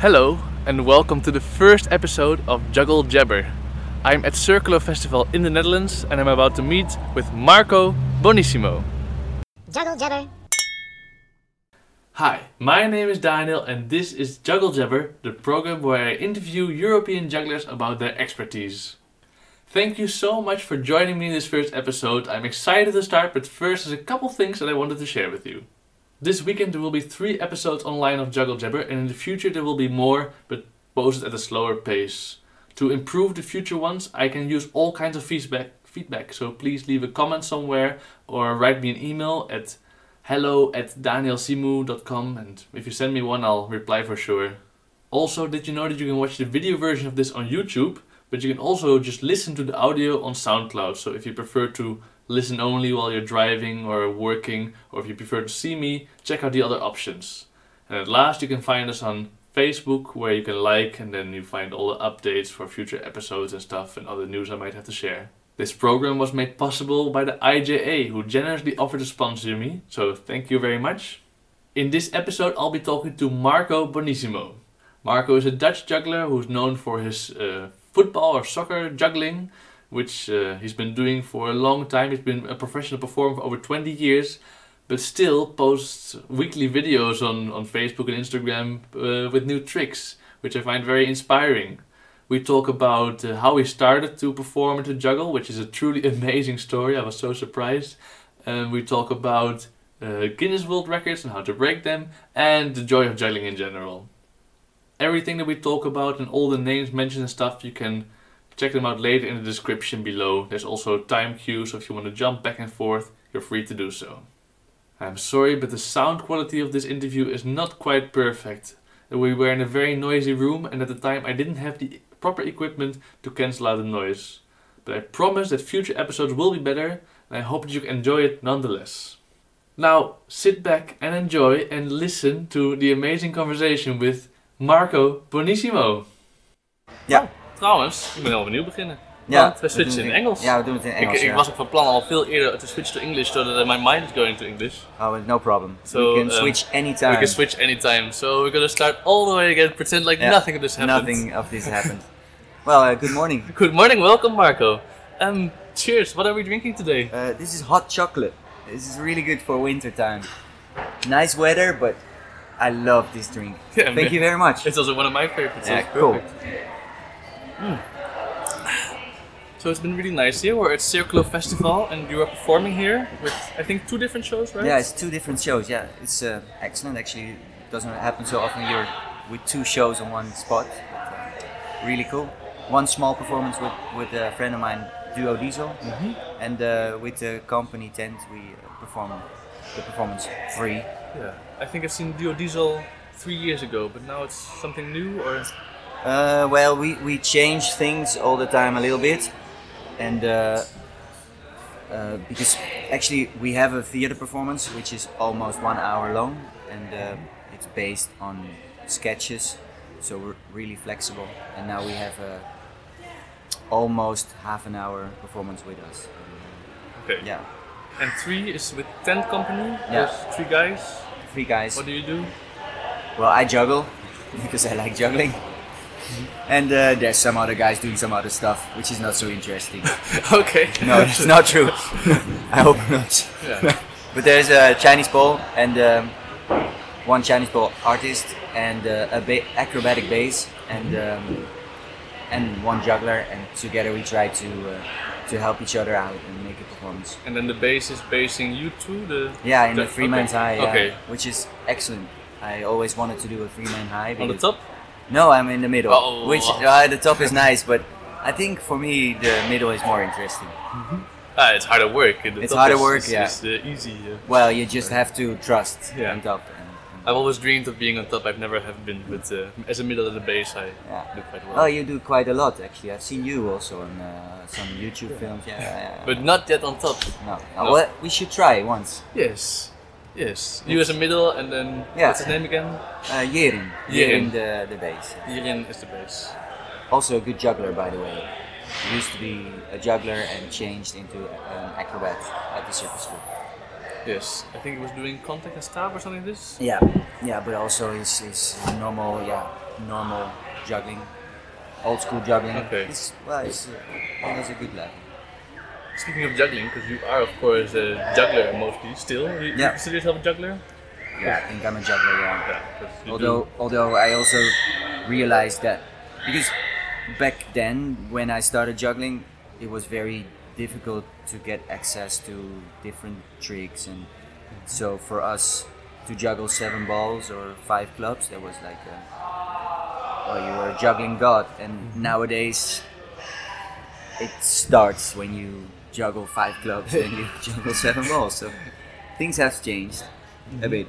Hello and welcome to the first episode of Juggle Jabber. I'm at Circolo Festival in the Netherlands and I'm about to meet with Marco Bonisimo. Juggle Jabber. Hi, my name is Daniel and this is Juggle Jabber, the program where I interview European jugglers about their expertise. Thank you so much for joining me in this first episode. I'm excited to start, but first there's a couple things that I wanted to share with you. This weekend there will be three episodes online of Juggle Jabber, and in the future there will be more, but posted at a slower pace. To improve the future ones, I can use all kinds of feedback. Feedback, so please leave a comment somewhere or write me an email at hello at danielsimu.com and if you send me one I'll reply for sure. Also, did you know that you can watch the video version of this on YouTube, but you can also just listen to the audio on SoundCloud. So if you prefer to listen only while you're driving or working, or if you prefer to see me, check out the other options. And at last, you can find us on Facebook where you can like and then you find all the updates for future episodes and stuff and other news I might have to share. This program was made possible by the IJA, who generously offered to sponsor me, so thank you very much. In this episode, I'll be talking to Marco Bonisimo. Marco is a Dutch juggler who's known for his uh, football or soccer juggling, which uh, he's been doing for a long time. He's been a professional performer for over 20 years, but still posts weekly videos on, on Facebook and Instagram uh, with new tricks, which I find very inspiring. We talk about uh, how he started to perform and to juggle, which is a truly amazing story. I was so surprised. And we talk about uh, Guinness World Records and how to break them, and the joy of juggling in general. Everything that we talk about and all the names mentioned and stuff, you can check them out later in the description below. There's also time cues, so if you want to jump back and forth, you're free to do so. I'm sorry, but the sound quality of this interview is not quite perfect. Uh, we were in a very noisy room, and at the time I didn't have the proper equipment to cancel out the noise. But I promise that future episodes will be better, and I hope that you enjoy it nonetheless. Now, sit back and enjoy and listen to the amazing conversation with Marco Bonisimo. Ja. Trouwens, ik ben wel benieuwd beginnen. Ja, Want we we switchen doen in Engels. Ja, we doen het in Engels. ik, ik ja. was ook van plan al veel eerder to switch to English, so that my mind is going to English. Oh, no problem. So, we can um, switch anytime. We can switch anytime. So we're gonna start all the way again, pretend like Yeah, nothing of this happened. Nothing of this happened. well, uh, good morning. Good morning, welcome Marco. Um, cheers. What are we drinking today? Uh, this is hot chocolate. This is really good for winter time. Nice weather, but I love this drink. Yeah, Thank man. you very much. It's also one of my favorites. Yeah, cool. perfect. Mm. So it's been really nice here. We're at Circolo Festival, and you are performing here with I think two different shows, right? Yeah, it's two different shows. Yeah, it's uh, excellent. Actually, it doesn't happen so often. You're with two shows on one spot. Really cool. One small performance with with a friend of mine, Duo Diesel, Mhm. and uh, with the company tent we uh, perform the performance free. Yeah. I think I've seen Duo Diesel three years ago, but now it's something new, or Uh, well, we, we change things all the time a little bit, and uh, uh, because actually we have a theater performance which is almost one hour long, and uh, it's based on sketches, so we're really flexible. And now we have a almost half an hour performance with us. okay. Yeah, And three is with Tent Company. Yeah. There's three guys. three guys. What do you do? Well, I juggle because I like juggling. And uh, there's some other guys doing some other stuff, which is not so interesting. okay. No, it's not true. I hope not. Yeah. But there's a Chinese pole and um, one Chinese pole artist and uh, a ba- acrobatic base and um, and one juggler, and together we try to uh, to help each other out and make a performance. And then the base is basing you two. The Yeah, in the, The- three okay. high, yeah, Okay. which is excellent. I always wanted to do a three man high. on the top. No, I'm in the middle. Oh. Which uh, the top is nice, but I think for me the middle is more interesting. Ah, it's harder work. It's harder is, work, is, yeah. is, uh, easy. uh, Well, you just have to trust Yeah. on top. And, I've always dreamed of being on top. I've never have been, but uh, as a middle of the base, I Yeah. do quite well. Oh, you do quite a lot actually. I've seen you also on uh, some YouTube films. Yeah, yeah, yeah. But not yet on top. no. No. Well, we should try once. Yes. Yes. You as a middle, and then Yeah. what's his name again? Uh, Jirin. Jirin. the the base. Jirin is the base. Also a good juggler, by the way. He used to be a juggler and changed into an acrobat at the circus school. Yes, I think he was doing contact and staff or something like this. Yeah, yeah, but also his, his normal, yeah, normal juggling, old school juggling. Okay. It's, well, it's, uh, he has a good level. Speaking of juggling, because you are of course a juggler mostly still. You, you consider yourself a juggler? Yeah, I think I'm a juggler. Yeah. Yeah. although do. although I also realized that because back then when I started juggling, it was very difficult to get access to different tricks and mm-hmm. so for us to juggle seven balls or five clubs, there was like a, well, you were a juggling god, and mm-hmm. nowadays it starts when you juggle five clubs and you juggle seven balls. So things have changed a bit.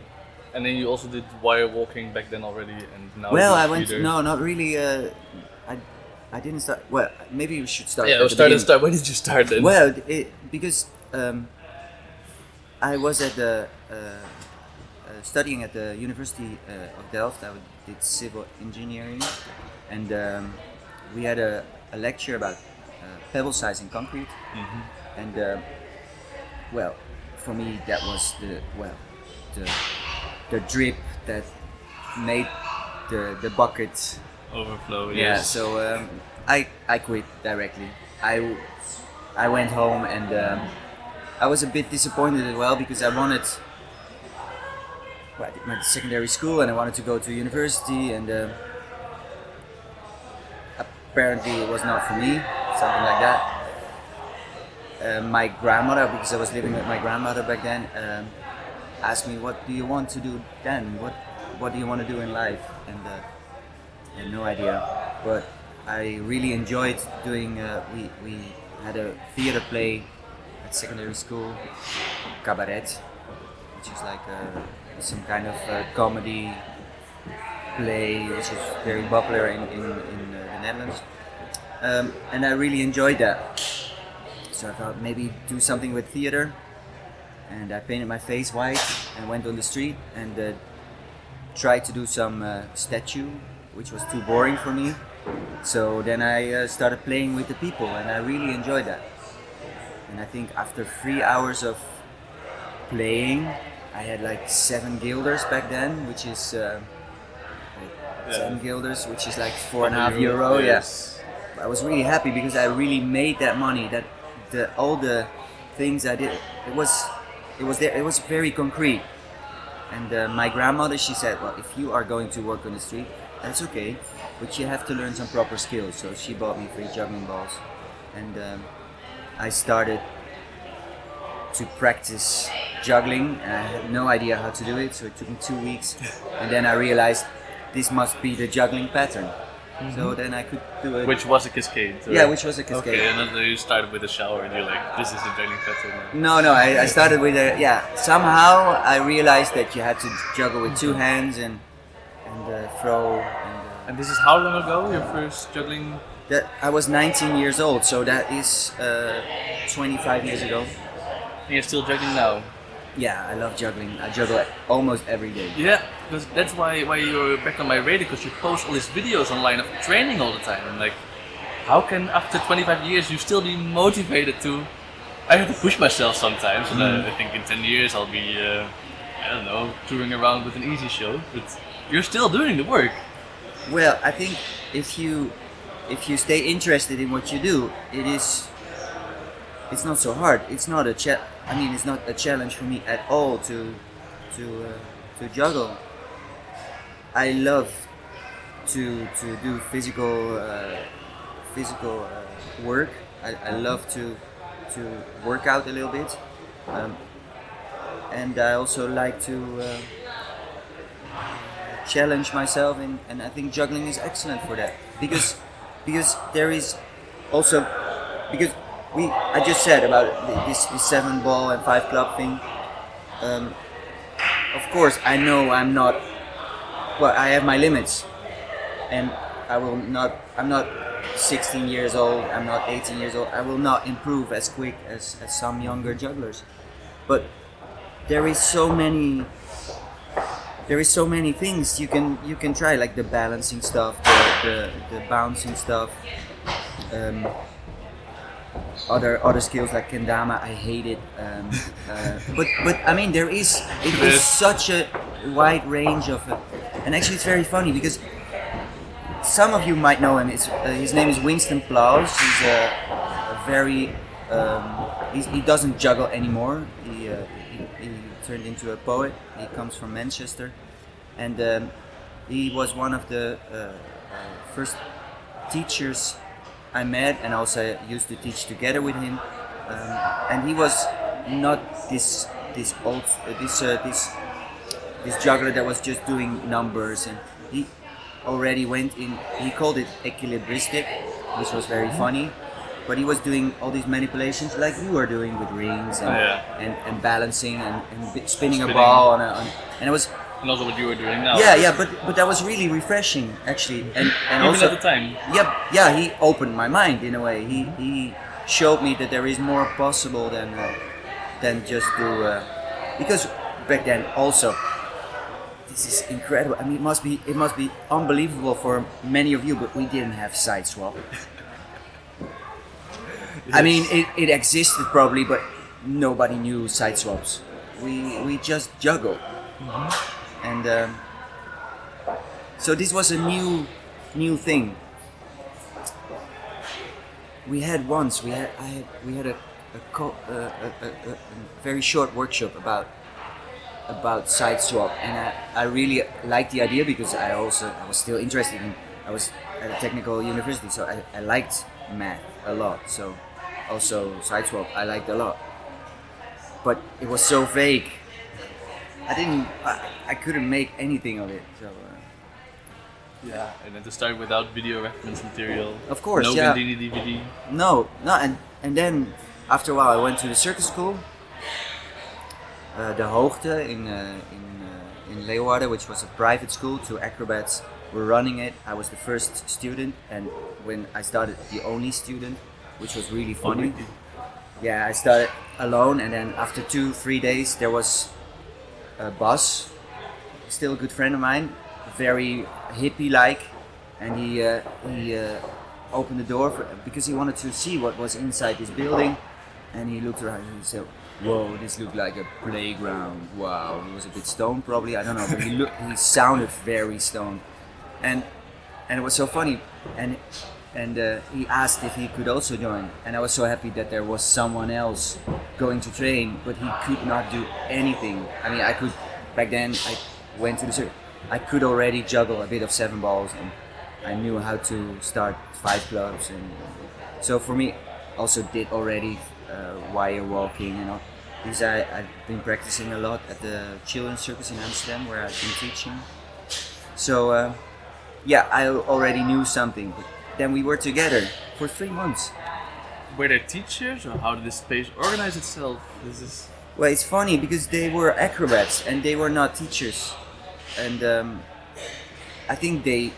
And then you also did wire walking back then already, and now. Well, I went. theater. No, not really. Uh, I, I didn't start. Well, maybe we should start. Yeah, at well, the start and start. When did you start then? Well, it, because um, I was at the uh, uh, studying at the University uh, of Delft. I did civil engineering, and um, we had a, a lecture about uh, pebble size in concrete. And uh, well, for me, that was the well, the the drip that made the the bucket overflow. yeah, Yes. so um, I I quit directly. I I went home and um, I was a bit disappointed as well because I wanted. Well, I did my secondary school and I wanted to go to university and uh, apparently it was not for me, something like that. Uh, my grandmother, because I was living with my grandmother back then, um, asked me, "What do you want to do then? What What do you want to do in life?" And uh, I had no idea, but I really enjoyed doing. Uh, we we had a theater play at secondary school, cabaret, which is like uh some kind of uh, comedy play, which is very popular in in, in uh, the Netherlands, um, and I really enjoyed that. So I thought maybe do something with theater, and I painted my face white and went on the street and uh, tried to do some uh, statue, which was too boring for me. So then I uh, started playing with the people, and I really enjoyed that. And I think after three hours of playing, I had like seven guilders back then, which is uh, like Yeah. seven guilders, which is like four and a half Euro, euro. Yeah. yes. I was really happy because I really made that money. That the all the things I did, it was it was there. It was very concrete. And uh, my grandmother, she said, "Well, if you are going to work on the street, that's okay, but you have to learn some proper skills." So she bought me three juggling balls, and um, I started to practice juggling, and I had no idea how to do it. So it took me two weeks, and then I realized this must be the juggling pattern. So then I could do it. Which was a cascade. Yeah, which was a cascade. Okay, and then you started with a shower, and you're like, "This is the juggling pattern." No, no, I, I started with a yeah. Somehow I realized that you had to juggle with two hands and and uh, throw. And, uh, And this is how long ago? Your first juggling? that I was 19 years old, so that is uh, 25 years ago. And you're still juggling now. Yeah, I love juggling. I juggle almost every day. Yeah, because that's why why you're back on my radar because you post all these videos online of training all the time. And like, how can after 25 years you still be motivated to? I have to push myself sometimes, and I, I think in 10 years I'll be, uh, I don't know, touring around with an easy show. But you're still doing the work. Well, I think if you if you stay interested in what you do, it is it's not so hard. It's not a cha- I mean, it's not a challenge for me at all to to uh, to juggle. I love to to do physical uh, physical uh, work. I, I love to to work out a little bit, um, and I also like to. Uh, challenge myself and, and I think juggling is excellent for that because because there is also because we I just said about this, this seven ball and five club thing um, of course I know I'm not well I have my limits. And I will not I'm not 16 years old I'm not 18 years old. I will not improve as quick as, as some younger jugglers. But there is so many there is so many things you can you can try like the balancing stuff the the, the bouncing stuff. Um, other other skills like kendama, I hate it. Um, uh, but but I mean, there is it is such a wide range of, uh, and actually it's very funny because some of you might know him. Uh, his name is Winston Plowes. He's a, a very um, he doesn't juggle anymore. He, uh, he he turned into a poet. He comes from Manchester, and um, he was one of the uh, uh, first teachers I met, and also used to teach together with him. Um, and he was not this this old uh, this uh, this this juggler that was just doing numbers, and he already went in. He called it equilibristic, which was very funny. But he was doing all these manipulations like you are doing with rings and, Oh, yeah. and, and balancing and, and bi- spinning, a ball on a, on, and it was And also what you were doing now. yeah yeah but but that was really refreshing actually and and Even also at the time. yeah, yeah, he opened my mind in a way. He, he showed me that there is more possible than uh, than just do uh, because back then also this is incredible. I mean, it must be it must be unbelievable for many of you, but we didn't have siteswap. I mean, it, it existed probably, but nobody knew siteswaps. We we just juggled, and um, so this was a new new thing. We had once we had I had we had a a, co- uh, a, a, a, very short workshop about about siteswap, and I, I really liked the idea because I also I was still interested in I was at a technical university, so I, I liked math a lot. So also siteswap I liked a lot, but it was so vague. I didn't I, I couldn't make anything of it. So. Uh, Yeah. And then to start without video reference material. Of course, No yeah. Gandini DVD. No, no, and and then after a while I went to the circus school, uh, the Hoogte in uh, in uh, in Leeuwarden, which was a private school. Two acrobats were running it. I was the first student, and when I started, the only student, which was really funny. really? Yeah, I started alone, and then after two three days, there was a Bas, still a good friend of mine, very hippie like, and he uh, he uh, opened the door for, because he wanted to see what was inside this building, and he looked around and he said, "Whoa, this looked like a playground. Wow." He was a bit stoned, probably. I don't know, but he looked he sounded very stoned, and and it was so funny, and and uh, he asked if he could also join, and I was so happy that there was someone else going to train, but he could not do anything. I mean, I could back then. I went to the circuit. I could already juggle a bit of seven balls, and I knew how to start five clubs, and so for me, also did already uh, wire walking and all. Because I, I've been practicing a lot at the Children's Circus in Amsterdam, where I've been teaching. So uh, yeah, I already knew something. But then we were together for three months. Were there teachers or how did this space organize itself? This is Well, it's funny because they were acrobats and they were not teachers, and um, I think they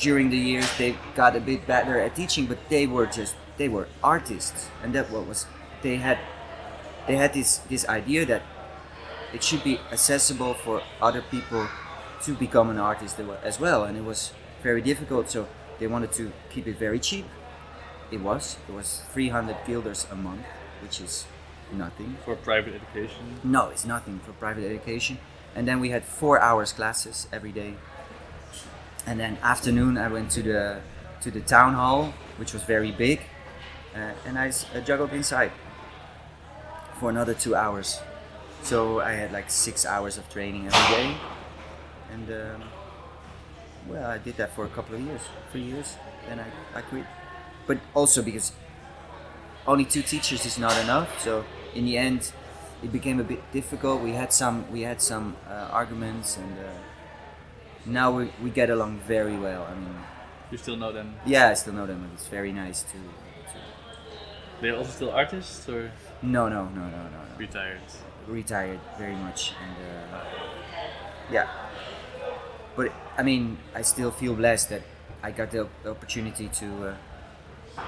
during the years they got a bit better at teaching, but they were just they were artists, and that what was they had they had this this idea that it should be accessible for other people to become an artist as well, and it was very difficult. So they wanted to keep it very cheap. It was it was 300 guilders a month, which is nothing. for private education. No, it's nothing for private education. And then we had four hours classes every day. And then afternoon, I went to the to the town hall, which was very big, uh, and I uh, juggled inside for another two hours. So I had like six hours of training every day, and um, well, I did that for a couple of years, three years. Then I, I quit. But also because only two teachers is not enough. So in the end, it became a bit difficult. We had some we had some uh, arguments, and uh, now we, we get along very well. I mean, You still know them. yeah, I still know them. It's very nice to. to They're also still artists or no, no, no, no, no, no. retired? Retired very much, and uh, yeah. But I mean, I still feel blessed that I got the op- opportunity to uh,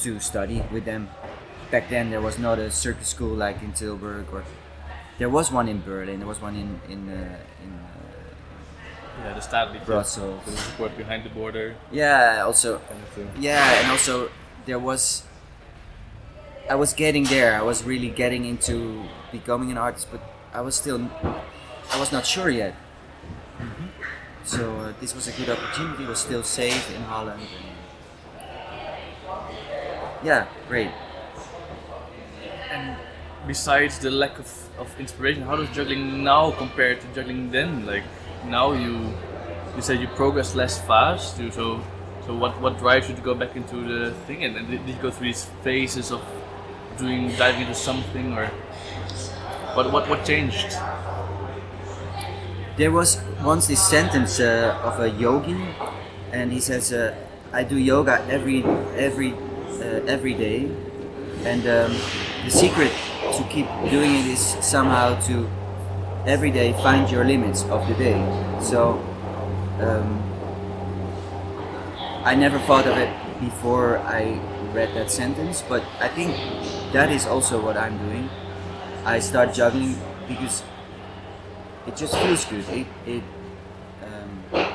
to study with them. Back then, there was not a circus school like in Tilburg, or there was one in Berlin. There was one in in uh, in uh, Yeah, the Stadlich. Brussels. The support behind the border yeah. Also, kind of thing. yeah, and also there was I was getting there. I was really getting into becoming an artist, but I was still I was not sure yet. So uh, this was a good opportunity. It was still safe in Holland. And, yeah, great. And besides the lack of, of inspiration, how does juggling now compare to juggling then? Like now you you said you progress less fast. You, so so what what drives you to go back into the thing? And, and did you go through these phases of doing diving into something or what what what changed? There was once this sentence uh, of a yogi, and he says, uh, "I do yoga every every uh, every day, and um, the secret to keep doing it is somehow to every day find your limits of the day." So um, I never thought of it before I read that sentence, but I think that is also what I'm doing. I start juggling because it just feels good. It, it um,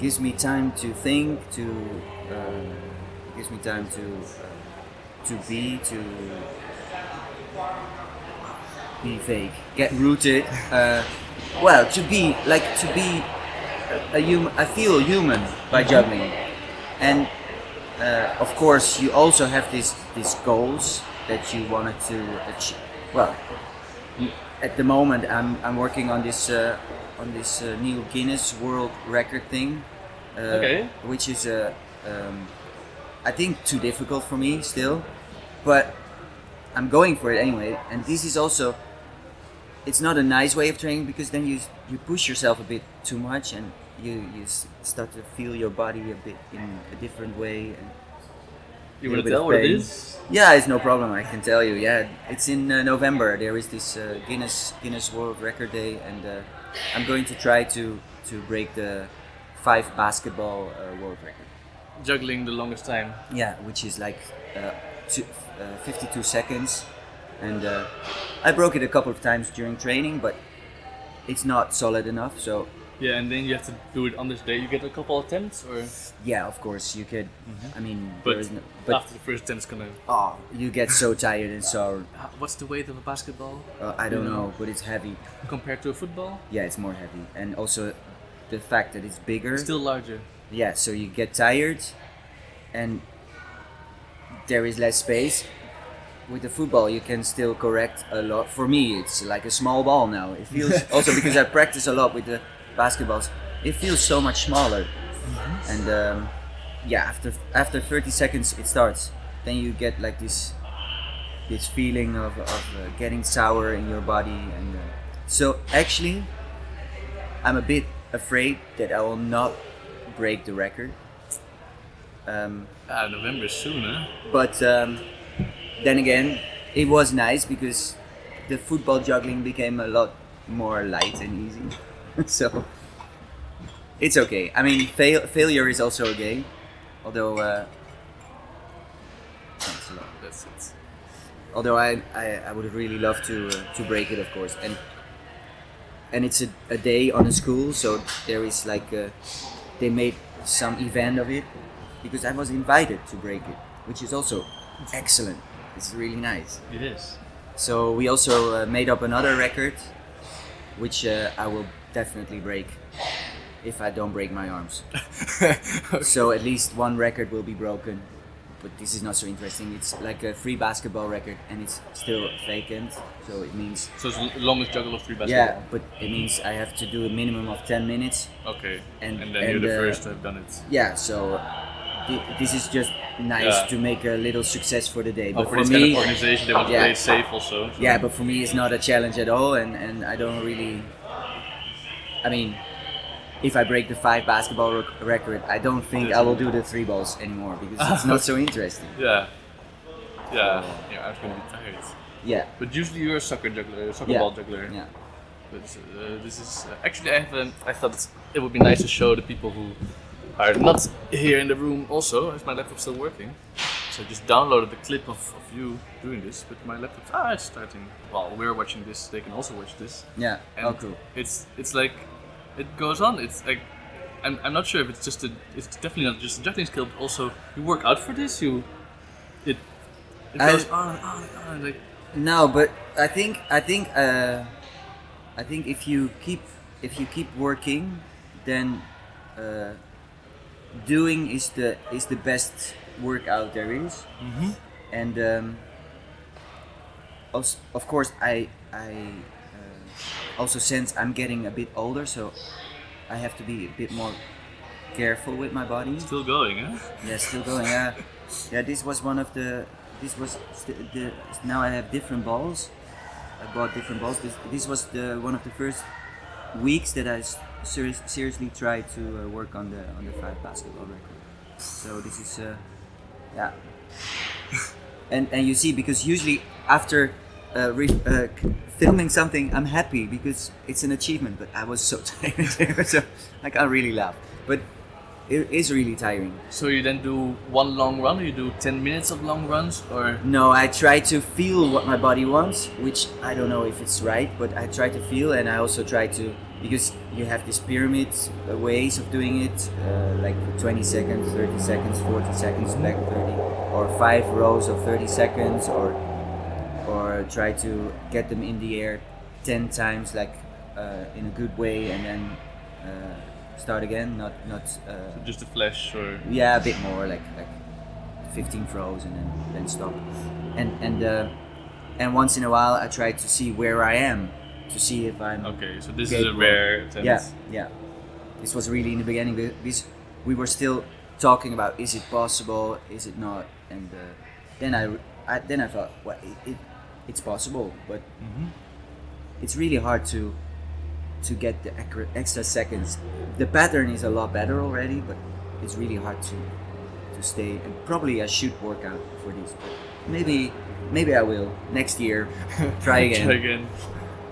gives me time to think, to um, gives me time to uh, to be, to be fake, get rooted. Uh, well, to be like to be a, a human. I feel human by juggling, and uh, of course you also have these these goals that you wanted to achieve. Well, at the moment I'm, I'm working on this uh, on this uh, new Guinness World Record thing, uh, Okay. which is uh, um, I think too difficult for me still, but I'm going for it anyway. And this is also it's not a nice way of training because then you you push yourself a bit too much and you you start to feel your body a bit in a different way and You want to tell what it is? yeah, it's no problem. I can tell you. Yeah, it's in uh, November. There is this uh, Guinness Guinness World Record Day, and uh, I'm going to try to to break the five basketball uh, world record. Juggling the longest time. Yeah, which is like uh, two, uh, 52 seconds, and uh, I broke it a couple of times during training, but it's not solid enough. So Yeah, and then you have to do it on this day. You get a couple of attempts, or yeah, of course you could. I mean, Mm-hmm. but, there is no, but after the first attempt, it's gonna. oh, you get so tired and so What's the weight of a basketball uh, I don't You know. know, but it's heavy. compared to a football? Yeah, it's more heavy, and also the fact that it's bigger. Still larger. yeah, so you get tired, and there is less space. With the football, you can still correct a lot. For me, it's like a small ball now. It feels also because I practice a lot with the basketballs. It feels so much smaller, and um, yeah, after after 30 seconds it starts. Then you get like this this feeling of, of uh, getting sour in your body, and uh, so actually, I'm a bit afraid that I will not break the record. Um, Ah, November is soon, huh? but um, then again, it was nice because the football juggling became a lot more light and easy. so it's okay. I mean, fail- failure is also okay. Although, uh, a lot. That's it. although I, I, I would really love to uh, to break it, of course, and and it's a, a day on a school, so there is like a, they made some event of it because I was invited to break it, which is also excellent. It's really nice. It is. So we also uh, made up another record, which uh, I will definitely break if I don't break my arms. So at least one record will be broken. But this is not so interesting. It's like a free basketball record and it's still vacant. So it means So it's the longest juggle of free basketball. yeah, but it means I have to do a minimum of 10 minutes. Okay. And- And, then and, you're the uh, first to have done it. Yeah, so this is just nice Yeah. to make a little success for the day. Oh, But for for this kind me, of organization, they want to yeah. play it safe also. so- yeah, but for me it's not a challenge at all and, and I don't really I mean if I break the five basketball rec- record, I don't think I will do the three balls anymore because it's not so interesting. Yeah. Yeah. Yeah, I'm gonna be tired. Yeah. But usually you're a soccer juggler, a soccer Yeah. ball juggler. Yeah. But uh, this is uh, actually I have. Um, I thought it would be nice to show the people who are not here in the room. Also, is my laptop still working? So I just downloaded the clip of, of you doing this. But my laptop ah, it's starting. While we're watching this, they can also watch this. Yeah. And oh, cool. It's it's like it goes on. It's like I'm, I'm not sure if it's just a. It's definitely not just a juggling skill, but also you work out for this. You It, it I- goes on and on and on. Like, No, but I think I think uh, I think if you keep if you keep working, then uh, doing is the is the best workout there is. Mhm. And um, also, of course, I I uh, also since I'm getting a bit older, so I have to be a bit more careful with my body. still going, huh? Yeah, still going. Yeah, yeah. This was one of the. This was st- the. Now I have different balls. I bought different balls. This, this was the one of the first weeks that I s- serious, seriously tried to uh, work on the on the five basketball record. So this is, uh, yeah. And and you see because usually after uh, re- uh, filming something, I'm happy because it's an achievement. But I was so tired, so I can't really laugh. But it is really tiring. So you then do one long run, or you do 10 minutes of long runs, or No, I try to feel what my body wants, which I don't know if it's right, but I try to feel, and I also try to because you have these pyramid ways of doing it, uh, like 20 seconds, 30 seconds, 40 seconds, back 30, or five rows of 30 seconds, or or try to get them in the air 10 times, like uh, in a good way, and then uh, start again. Not not. Uh, just a flash, or yeah, a bit more, like like 15 throws and then then stop. And and uh, and once in a while, I try to see where I am, to see if I'm. okay. So this Okay, is a rare attempt. Yeah, yeah. This was really in the beginning be- because we were still talking about is it possible, is it not, and uh, then I, I then I thought, well, it, it it's possible, but Mhm. it's really hard to to get the extra seconds. The pattern is a lot better already, but it's really hard to to stay. And probably I should work out for this, but maybe maybe I will next year. Try again. Try again.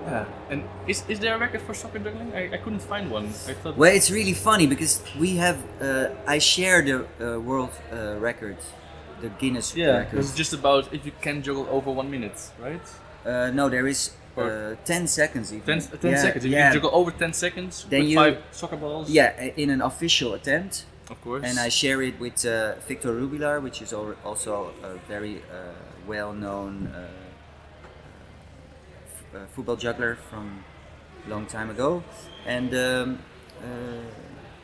Yeah. And is, is there a record for soccer juggling? I, I couldn't find one. I thought. Well, it's really funny because we have. Uh, I share the uh, world uh, record, the Guinness yeah, record. it's just about if you can juggle over one minute, right? Uh, no, there is uh, Or- ten seconds. Even. 10, 10 yeah, seconds. If Yeah, you juggle over 10 seconds Then with you- five soccer balls. yeah, in an official attempt. Of course. and I share it with uh, Victor Rubilar, which is also a very uh, well-known uh, f- uh, football juggler from a long time ago. And um, uh,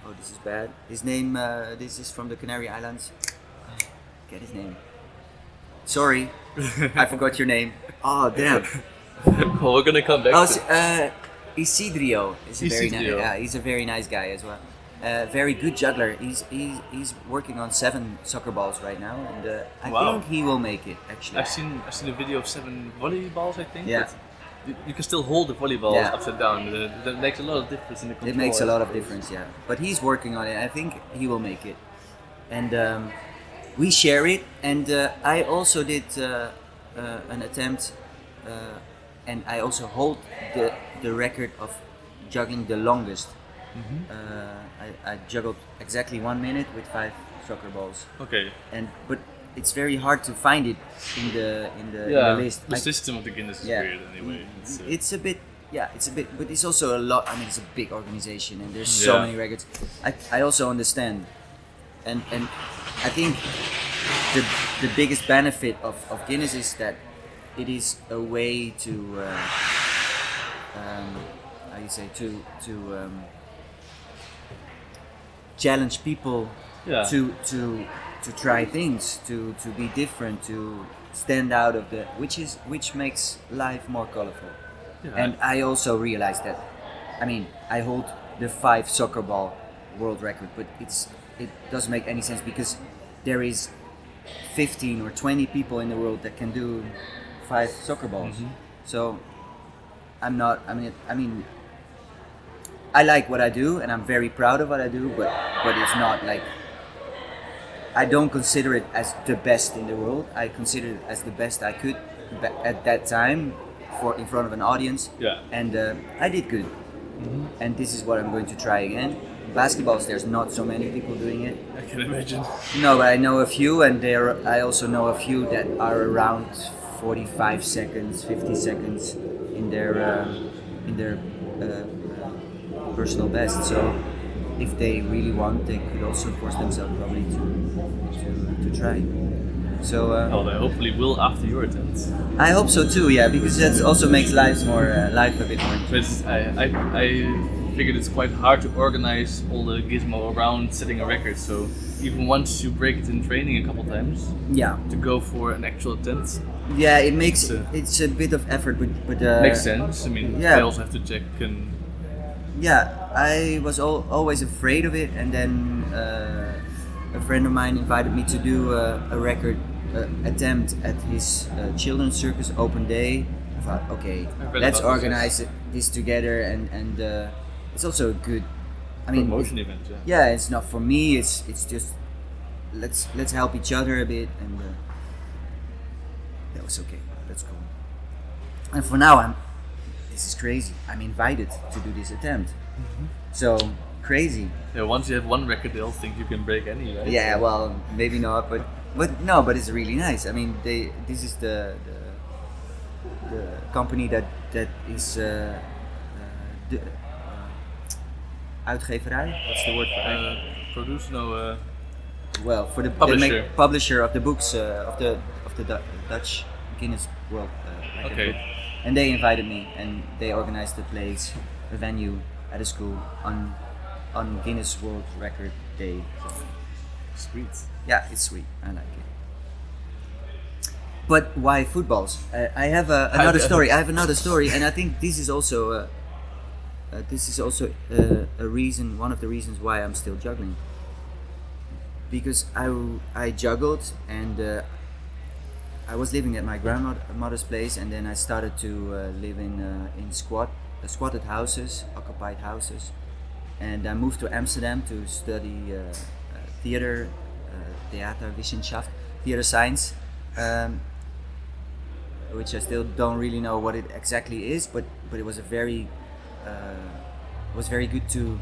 oh, this is bad. His name. Uh, this is from the Canary Islands. Get his name. Sorry, I forgot your name. Oh damn. oh, we're gonna come back. Oh, to uh, Isidro is a very nice. Yeah, he's a very nice guy as well. Uh, very good juggler. He's, he's he's working on seven soccer balls right now, and uh, I Wow. think he will make it. Actually, I've seen I've seen a video of seven volleyballs. I think. Yeah. You, you can still hold the volleyball Yeah. upside down. That, that makes a lot of difference in the control. it makes a I lot of difference. Yeah, but he's working on it. I think he will make it, and um, we share it. And uh, I also did uh, uh, an attempt, uh, and I also hold the the record of juggling the longest. Mm-hmm. Uh, I, I juggled exactly one minute with five soccer balls, Okay. and but it's very hard to find it in the in the, in the list. The I- system of the Guinness is yeah. weird anyway. It's, uh, it's a bit yeah it's a bit but it's also a lot i mean it's a big organization and there's so Yeah. many records i, I also understand and and i think the the biggest benefit of, of guinness is that it is a way to uh, um, how you say to to um, challenge people yeah. to to to try things to to be different to stand out of the which is which makes life more colorful yeah. and i also realized that i mean i hold the five soccer ball world record but it's it doesn't make any sense because there is 15 or 20 people in the world that can do five soccer balls Mhm. so i'm not i mean i mean i like what i do and i'm very proud of what i do but but it's not like I don't consider it as the best in the world. I consider it as the best I could at that time for in front of an audience, yeah. and uh, I did good. Mm-hmm. And this is what I'm going to try again. Basketballs, there's not so many people doing it. I can imagine. No, but I know a few, and there I also know a few that are around 45 seconds, 50 seconds in their uh, in their uh, personal best. So if they really want, they could also force themselves probably to to, to try. So uh, Oh, they hopefully will after your attempt. I hope so too. Yeah, because that also makes lives more uh, life a bit more. But I, I, I figured it's quite hard to organize all the gizmo around setting a record. So even once you break it in training a couple times, Yeah, to go for an actual attempt yeah, it makes So- it's a bit of effort, but but uh, makes sense. I mean, yeah. they also have to check and Yeah, I was al- always afraid of it, and then uh, a friend of mine invited me to do uh, a record uh, attempt at his uh, children's circus open day. I thought, okay, let's this, organize it, this together, and and uh, it's also a good. I mean, promotion event. Yeah. yeah, it's not for me. It's it's just let's let's help each other a bit, and uh, that was okay. That's cool. And for now, I'm. This is crazy. I'm invited to do this attempt. Mm-hmm. So crazy. Yeah, once you have one record, they'll think you can break any, right? Yeah. Well, maybe not, but but no, but it's really nice. I mean, they. This is the the, the company that that is. Uh, uh, uh, uitgeverij. What's the word for uit- Uh, produce no. Uh, well for the they Publisher. make publisher of the books uh, of the of the Dutch Guinness World uh, Record Okay. Book. and they invited me and they organized the place a venue at a school on on Guinness World Record Day so, sweet. yeah it's sweet I like it but why footballs uh, I have a, another I- story I have another story and I think this is also uh, uh, this is also uh, a reason one of the reasons why I'm still juggling. Because I, I juggled and uh, I was living at my grandmother's place and then I started to uh, live in uh, in squat uh, squatted houses occupied houses. And I moved to Amsterdam to study theater Theaterwissenschaft theater science um, which I still don't really know what it exactly is but but it was a very was very good to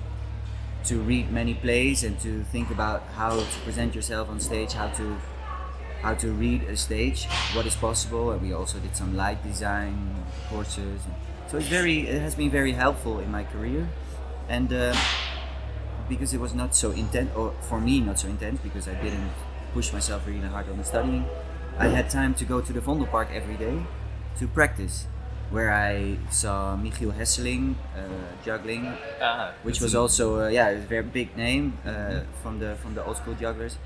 to read many plays and to think about how to present yourself on stage, how to how to read a stage, what is possible, and we also did some light design courses. So it's very it has been very helpful in my career, and uh, because it was not so intense, or for me not so intense, because I didn't push myself really hard on the studying. I had time to go to the Vondelpark every day to practice, where I saw Michiel Hesseling uh, juggling, Ah, which was also uh, yeah a very big name uh, from the from the old school jugglers,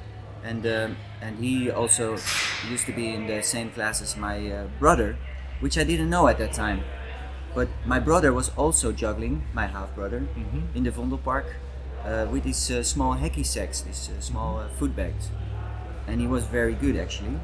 and um, and he also used to be in the same class as my uh, brother, which I didn't know at that time. But my brother was also juggling, my half brother, Mhm. in the Vondelpark uh, with these uh, small hacky sacks, these uh, small uh, foot bags, and he was very good actually.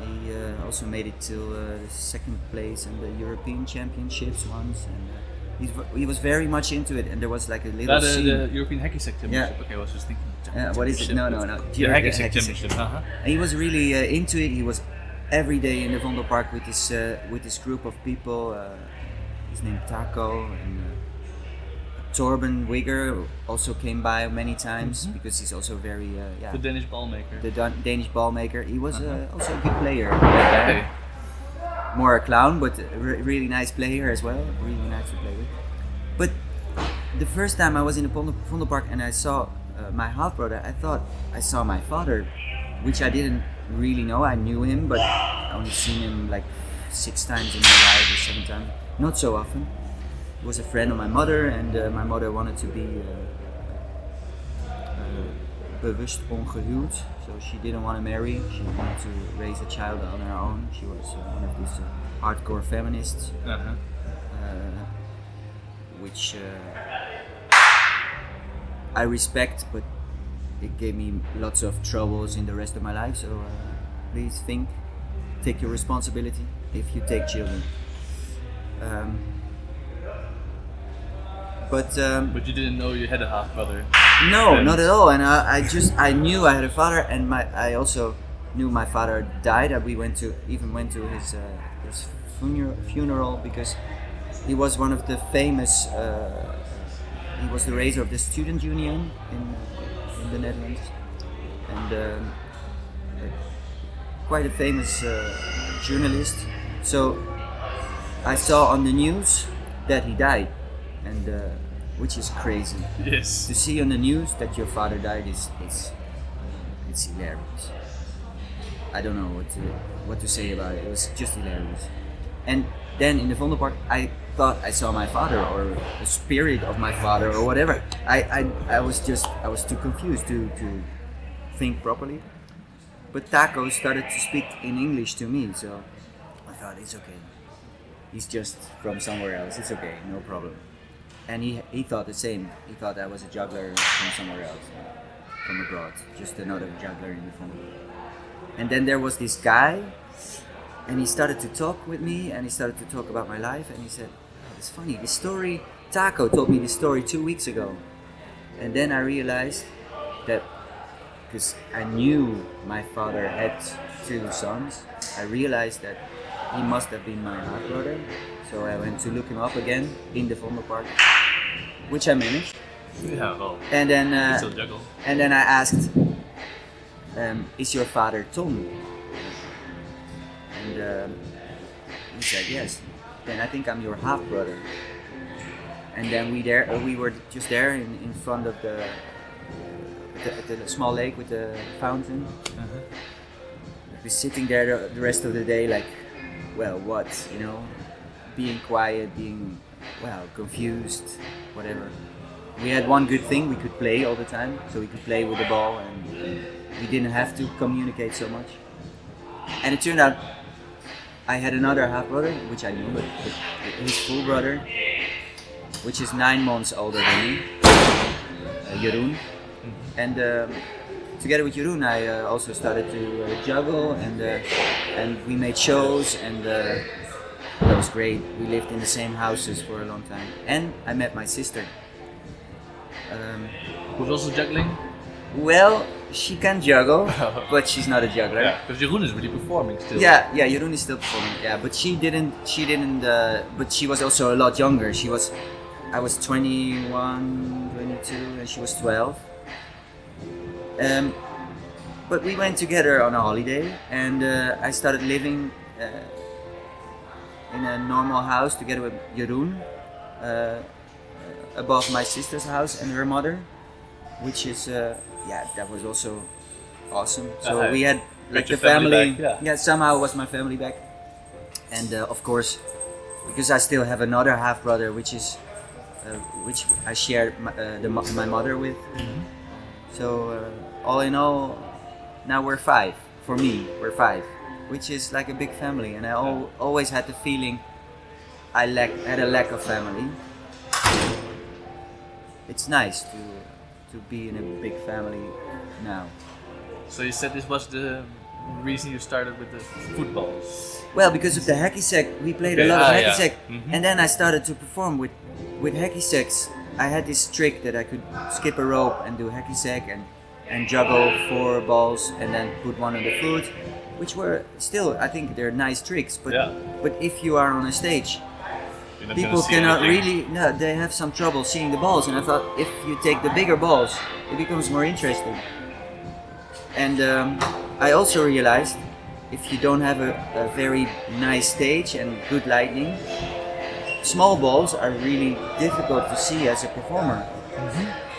He uh, also made it to uh, second place in the European Championships once, and uh, he was very much into it. And there was like a little That, uh, the European Hacky Sack Championship. Okay, I was just thinking. Uh, what is it? No, no, no. The Hacky Sack Championship. Uh-huh. And he was really uh, into it. He was every day in the Vondelpark with this uh, with this group of people. Uh, his name Taco and uh, Torben Wigger also came by many times because he's also very uh, yeah Mm-hmm. The Danish ball maker. the Dan- Danish ball maker. He was uh, Uh-huh. also a good player. okay. More a clown, but a re- really nice player as well. Really nice to play with. But the first time I was in the Vondel- Vondelpark and I saw uh, my half brother, I thought I saw my father, which I didn't really know. I knew him, but I only seen him like six times in my life or seven times, not so often. Was a friend of my mother, and uh, my mother wanted to be uh, uh, bewust ongehuwd. So she didn't want to marry. She wanted to raise a child on her own. She was uh, one of these uh, hardcore feminists Uh-huh. uh, which uh, I respect, but it gave me lots of troubles in the rest of my life. So uh, please think, take your responsibility if you take children. Um, but um, But you didn't know you had a half brother. no, And- not at all. And I, I just I knew I had a father, and my I also knew my father died. And we went to even went to his uh, his funeral funeral because he was one of the famous. Uh, he was the raiser of the student union in in the Netherlands, and um, quite a famous uh, journalist. So I saw on the news that he died, and uh, which is crazy Yes. to see on the news that your father died is is it's hilarious. I don't know what to what to say about it. It was just hilarious. And then in the Vondelpark, I thought I saw my father or the spirit of my father or whatever. I, I, I was just I was too confused to, to think properly. But Taco started to speak in English to me, so I thought it's okay. He's just from somewhere else. It's okay, no problem. And he, he thought the same. He thought I was a juggler from somewhere else, from abroad, just another juggler in the family. And then there was this guy, and he started to talk with me, and he started to talk about my life, and he said, oh, "It's funny. The story Taco told me this story two weeks ago." And then I realized that because I knew my father had two sons, I realized that he must have been my half brother. So I went to look him up again in the Vondelpark, which I managed. Yeah, well, And then, uh, still juggle. and then I asked, um, "Is your father Tom?" And um, he said yes. Then I think I'm your half brother. And then we there, uh, we were just there in, in front of the, the the small lake with the fountain. We were sitting there the, the rest of the day, like, well, what, you know, being quiet, being, well, confused, whatever. We had one good thing: we could play all the time, so we could play with the ball, and we didn't have to communicate so much. And it turned out I had another half brother, which I knew, but, but his full brother, which is nine months older than me, uh, Jeroen. And um, together with Jeroen, I uh, also started to uh, juggle, and uh, and we made shows, and uh, that was great. We lived in the same houses for a long time, and I met my sister. Um, Who's also juggling? well, she can juggle, but she's not a juggler. Yeah, because Jeroen is really performing still. Yeah, yeah, Jeroen is still performing. Yeah, but she didn't. She didn't. Uh, but she was also a lot younger. She was. I was 21, 22, and she was 12. Um, but we went together on a holiday, and uh, I started living uh, in a normal house together with Jeroen, uh, above my sister's house and her mother, which is uh, yeah, that was also awesome. So Uh-huh. we had like the family, family back, yeah. somehow it was my family back, and uh, of course, because I still have another half brother, which is uh, which I shared my, uh, the, my mother with. Mm-hmm. So uh, all in all, now we're five. For me, we're five, which is like a big family, and I al- always had the feeling I lack had a lack of family. It's nice to to be in a big family now. So you said this was the reason you started with the football. Well, because of the hacky sack, we played a Okay, lot of ah, hacky yeah. sack, Mhm. and then I started to perform with with hacky sacks. I had this trick that I could skip a rope and do hacky sack and and juggle four balls and then put one on the foot, which were still I think they're nice tricks. But Yeah. but if you are on a stage, people cannot anything. really no they have some trouble seeing the balls and i thought if you take the bigger balls it becomes more interesting and um, i also realized if you don't have a, a very nice stage and good lighting small balls are really difficult to see as a performer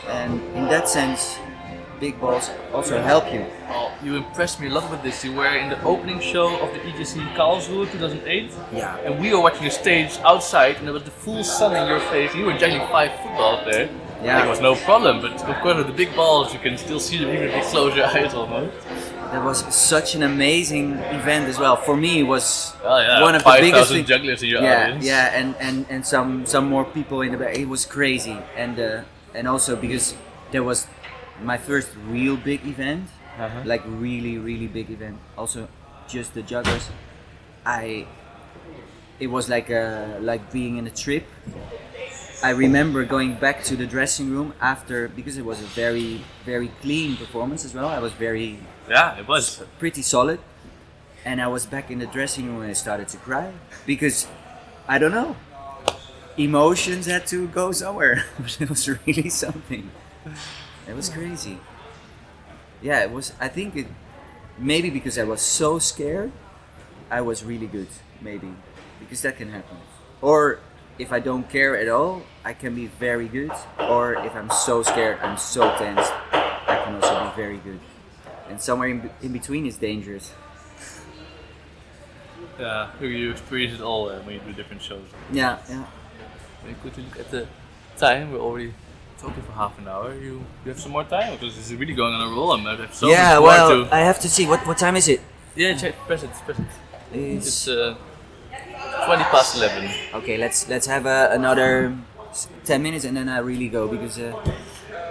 and in that sense big balls also help you Well, you impressed me a lot with this. You were in the opening show of the EJC in Karlsruhe 2008. yeah And we were watching the stage outside, and there was the full sun in your face. You were juggling five footballs there. Yeah. It was no problem, but of course with the big balls, you can still see them even if you close your eyes almost. that was such an amazing event as well for me it was Oh yeah, one of the biggest 5,000 things jugglers in your yeah, audience. yeah, and, and, and some some more people in the back. It was crazy, and uh, and also because there was my first real big event, Uh-huh. like really really big event. Also, just the jugglers. I. It was like a like being in a trip. I remember going back to the dressing room after because it was a very very clean performance as well. I was very Yeah, it was. pretty solid. And I was back in the dressing room and I started to cry because I don't know. Emotions had to go somewhere. it was really something. It was crazy. Yeah, it was. I think it. Maybe because I was so scared, I was really good. Maybe because that can happen. Or if I don't care at all, I can be very good. Or if I'm so scared, I'm so tense, I can also be very good. And somewhere in, in between is dangerous. Yeah, you, experience it all when you do different shows. Yeah, yeah. When you look at the time, we're already talking for half an hour. You you have some more time because this is really going on a roll. I'm, have so yeah, well, to. I have to see. What what time is it? Yeah, check. Press it. Press it. It's, It's uh, twenty past eleven. okay, let's let's have uh, another ten minutes and then I really go because uh,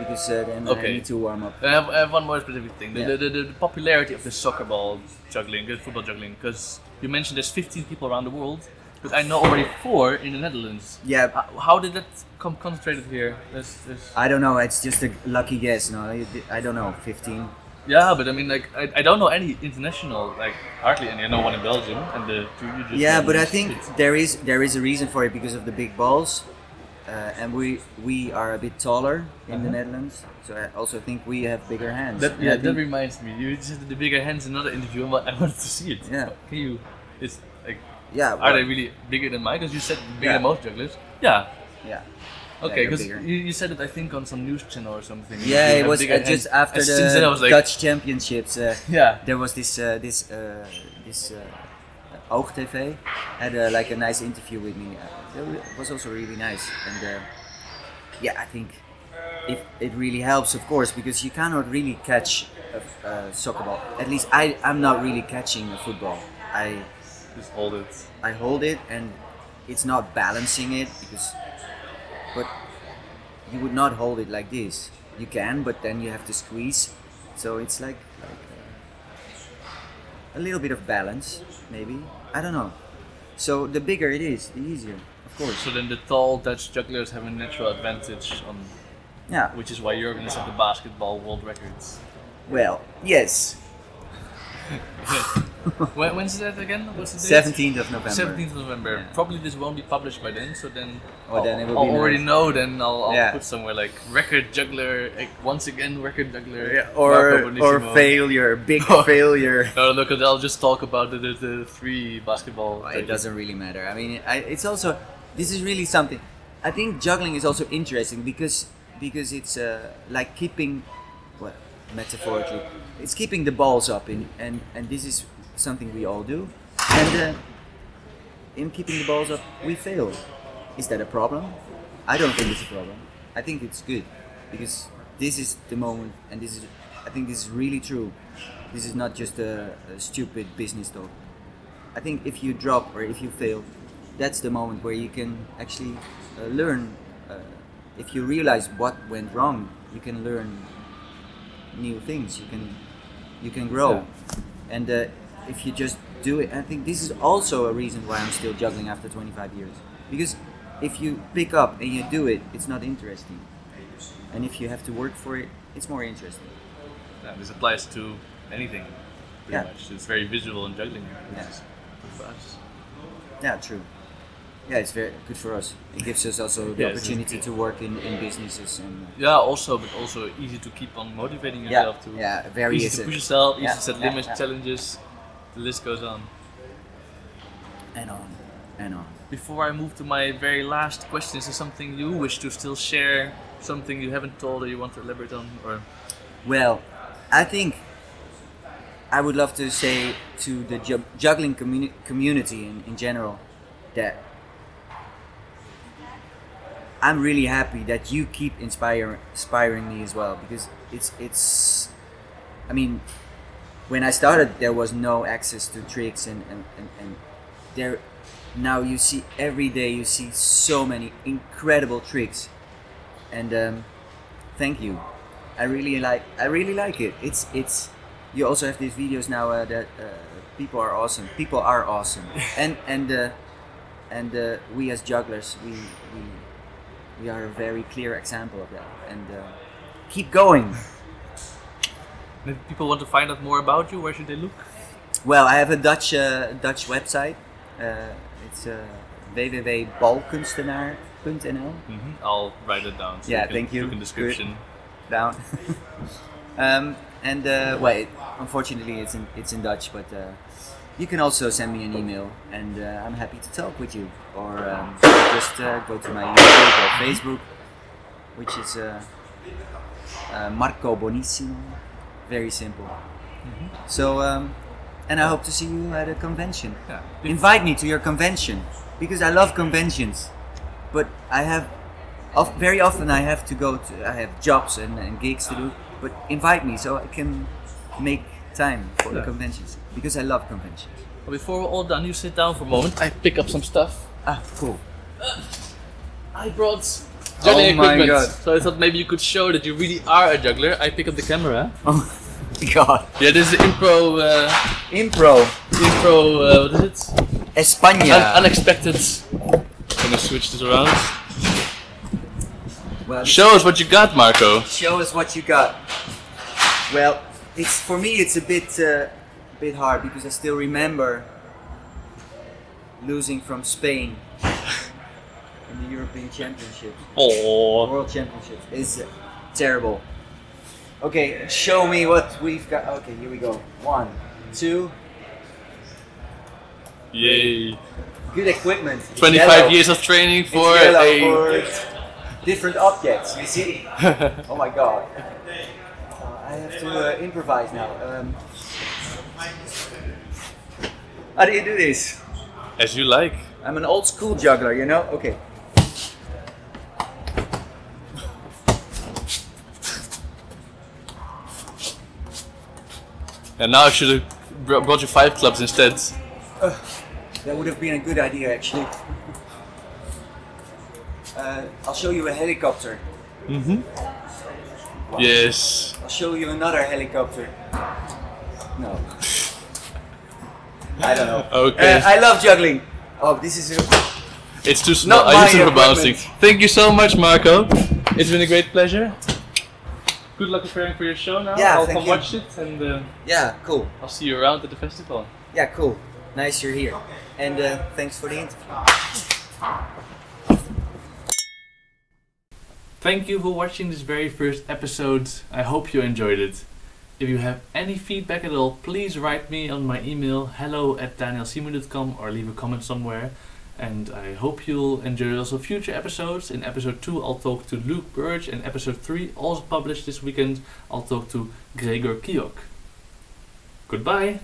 because uh, then I need to warm up. I have, I have one more specific thing. The, Yeah. the, the, the popularity of the soccer ball juggling, the football juggling, because you mentioned there's 15 people around the world, but I know already four in the Netherlands. Yeah, Uh, How did that come concentrated here? There's, there's, I don't know. It's just a lucky guess. No, I, don't know. Fifteen. yeah, but I mean, like, I, I don't know any international, like, hardly any. I know one in Belgium, and the two you just Yeah, but I think It's- there is there is a reason for it because of the big balls, uh, and we we are a bit taller in the Uh-huh. Netherlands, so I also think we have bigger hands. That, yeah, I that reminds me. You said the bigger hands in another interview, and I wanted to see it. Yeah. Can you? It's yeah, are they really bigger than mine? Because you said bigger Yeah. than most jugglers. Yeah. yeah. Okay, because you, you said it, I think, on some news channel or something. Yeah, it was uh, just after the since then was like, Dutch Championships. Uh, yeah, there was this uh, this uh, this uh, Oog TV had uh, like a nice interview with me. Uh, it was also really nice, and uh, yeah, I think it, it really helps, of course, because you cannot really catch a, a soccer ball. At least I I'm not really catching a football. I just hold it. I hold it and it's not balancing it because but you would not hold it like this. You can but then you have to squeeze. So it's like like uh, a little bit of balance maybe. I don't know. So the bigger it is the easier of course. So then the tall Dutch jugglers have a natural advantage on, yeah. which is why you're going to set the basketball world records. well yes when, when's that again? What's the date? 17th of november 17th of November. Yeah. Probably this won't be published by then, so then Oh, I'll, then it will I'll be already nice. know. Then I'll, I'll Yeah. put somewhere like record juggler eh, once again, record juggler. Yeah, or or failure big Oh. failure No, no, because I'll just talk about the, the, the three basketball. it doesn't really matter. I mean, I, it's also this is really something. I think juggling is also interesting because because it's uh, like keeping, well, metaphorically, it's keeping the balls up in and and this is something we all do. And uh, in keeping the balls up, we fail. Is that a problem? I don't think it's a problem. I think it's good because this is the moment, and this is I think this is really true. This is not just a, a stupid business talk. I think if you drop or if you fail, that's the moment where you can actually uh, learn. Uh, if you realize what went wrong, you can learn new things. You can you can grow, and uh, if you just do it, I think this is also a reason why I'm still juggling after 25 years. Because if you pick up and you do it, it's not interesting, and if you have to work for it, it's more interesting. Yeah, this applies to anything, pretty Yeah. much. It's very visual in juggling. Yeah. For us. Yeah, true. Yeah, it's very good for us. It gives us also the opportunity to work in, in businesses and. uh, Yeah, also, but also easy to keep on motivating Yeah, yourself to. yeah, very easy easy. to push yourself, easy Yeah, to set limits, yeah. challenges. The list goes on. and on and on. Before I move to my very last question, is there something you wish to still share? Something you haven't told or you want to elaborate on? Or Well, I think I would love to say to the ju- juggling communi- community in, in general that I'm really happy that you keep inspire, inspiring me as well because it's it's I mean when I started there was no access to tricks and, and, and, and there now you see every day you see so many incredible tricks. And um, thank you. I really like I really like it. It's it's you also have these videos now uh, that uh, people are awesome. People are awesome. And and uh, and uh, we as jugglers we, we we are a very clear example of that. And uh, keep going if people want to find out more about you, where should they look? well I have a Dutch uh, Dutch website uh, it's uh, www.balkunstenaar.nl I'll write it down. So Yeah, you can thank you. Look in the description. down. um, and uh, well, it, unfortunately, it's in it's in Dutch, but uh, you can also send me an email, and uh, I'm happy to talk with you. Or um, just uh, go to my YouTube or Facebook, which is uh, uh, Marco Bonisimo. Very simple. So um, and I hope to see you at a convention. Yeah. Invite me to your convention because I love conventions, but I have of, very often I have to go to I have jobs and, and gigs to do. But invite me so I can make time for the conventions because I love conventions. Well, Before we're all done, you sit down for a moment. I pick up some stuff. Ah, cool. I brought juggling Oh my equipment, God. so I thought maybe you could show that you really are a juggler. I pick up the camera. Oh god. Yeah, this is impro, uh, Impro. impro, uh, what is it? España. Un- unexpected. Gonna switch this around. well, Show us what you got, Marco. show us what you got. Well, it's for me it's a bit uh, bit hard because I still remember losing from Spain in the European Championships, Oh. World Championships. It's uh, terrible. Okay, show me what we've got. Okay, here we go. One, two. Yay. Good equipment. 25 yellow. years of training for a. for different objects. You see? oh my god. Uh, I have to uh, improvise now. Um, how do you do this? As you like. I'm an old school juggler, you know? Okay. And now I should have brought you five clubs instead. That would have been a good idea, actually. Uh, I'll show you a helicopter. Mhm. Yes. I'll show you another helicopter. No. I don't know. Okay. Uh, I love juggling. Oh, this is a It's too small. Not I use my it for bouncing. Thank you so much, Marco. It's been a great pleasure. Good luck preparing for your show now. Yeah, I'll thank come you. watch it and uh, yeah, cool. I'll see you around at the festival. Yeah, cool. Nice you're here. And uh, thanks for the interview. Thank you for watching this very first episode. I hope you enjoyed it. If you have any feedback at all, please write me on my email hello at danielsimu.com or leave a comment somewhere. And I hope you'll enjoy also future episodes. In episode 2, I'll talk to Luke Birch, and episode 3, also published this weekend, I'll talk to Gregor Kiok. Goodbye!